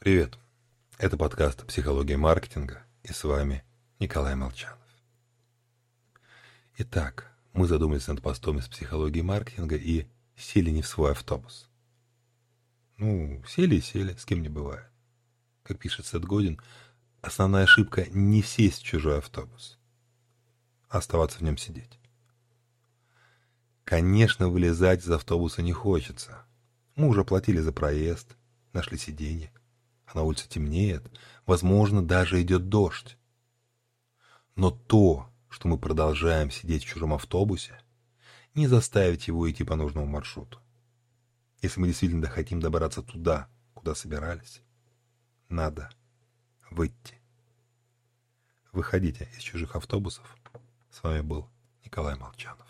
Привет. Это подкаст «Психология маркетинга» и с вами Николай Молчанов. Итак, мы задумались над постом из психологии маркетинга и сели не в свой автобус. Ну, сели и сели, с кем не бывает. Как пишет Сет Годин, основная ошибка — не сесть в чужой автобус, а оставаться в нем сидеть. Конечно, вылезать из автобуса не хочется. Мы уже платили за проезд, нашли сиденье а на улице темнеет, возможно, даже идет дождь. Но то, что мы продолжаем сидеть в чужом автобусе, не заставит его идти по нужному маршруту. Если мы действительно хотим добраться туда, куда собирались, надо выйти. Выходите из чужих автобусов. С вами был Николай Молчанов.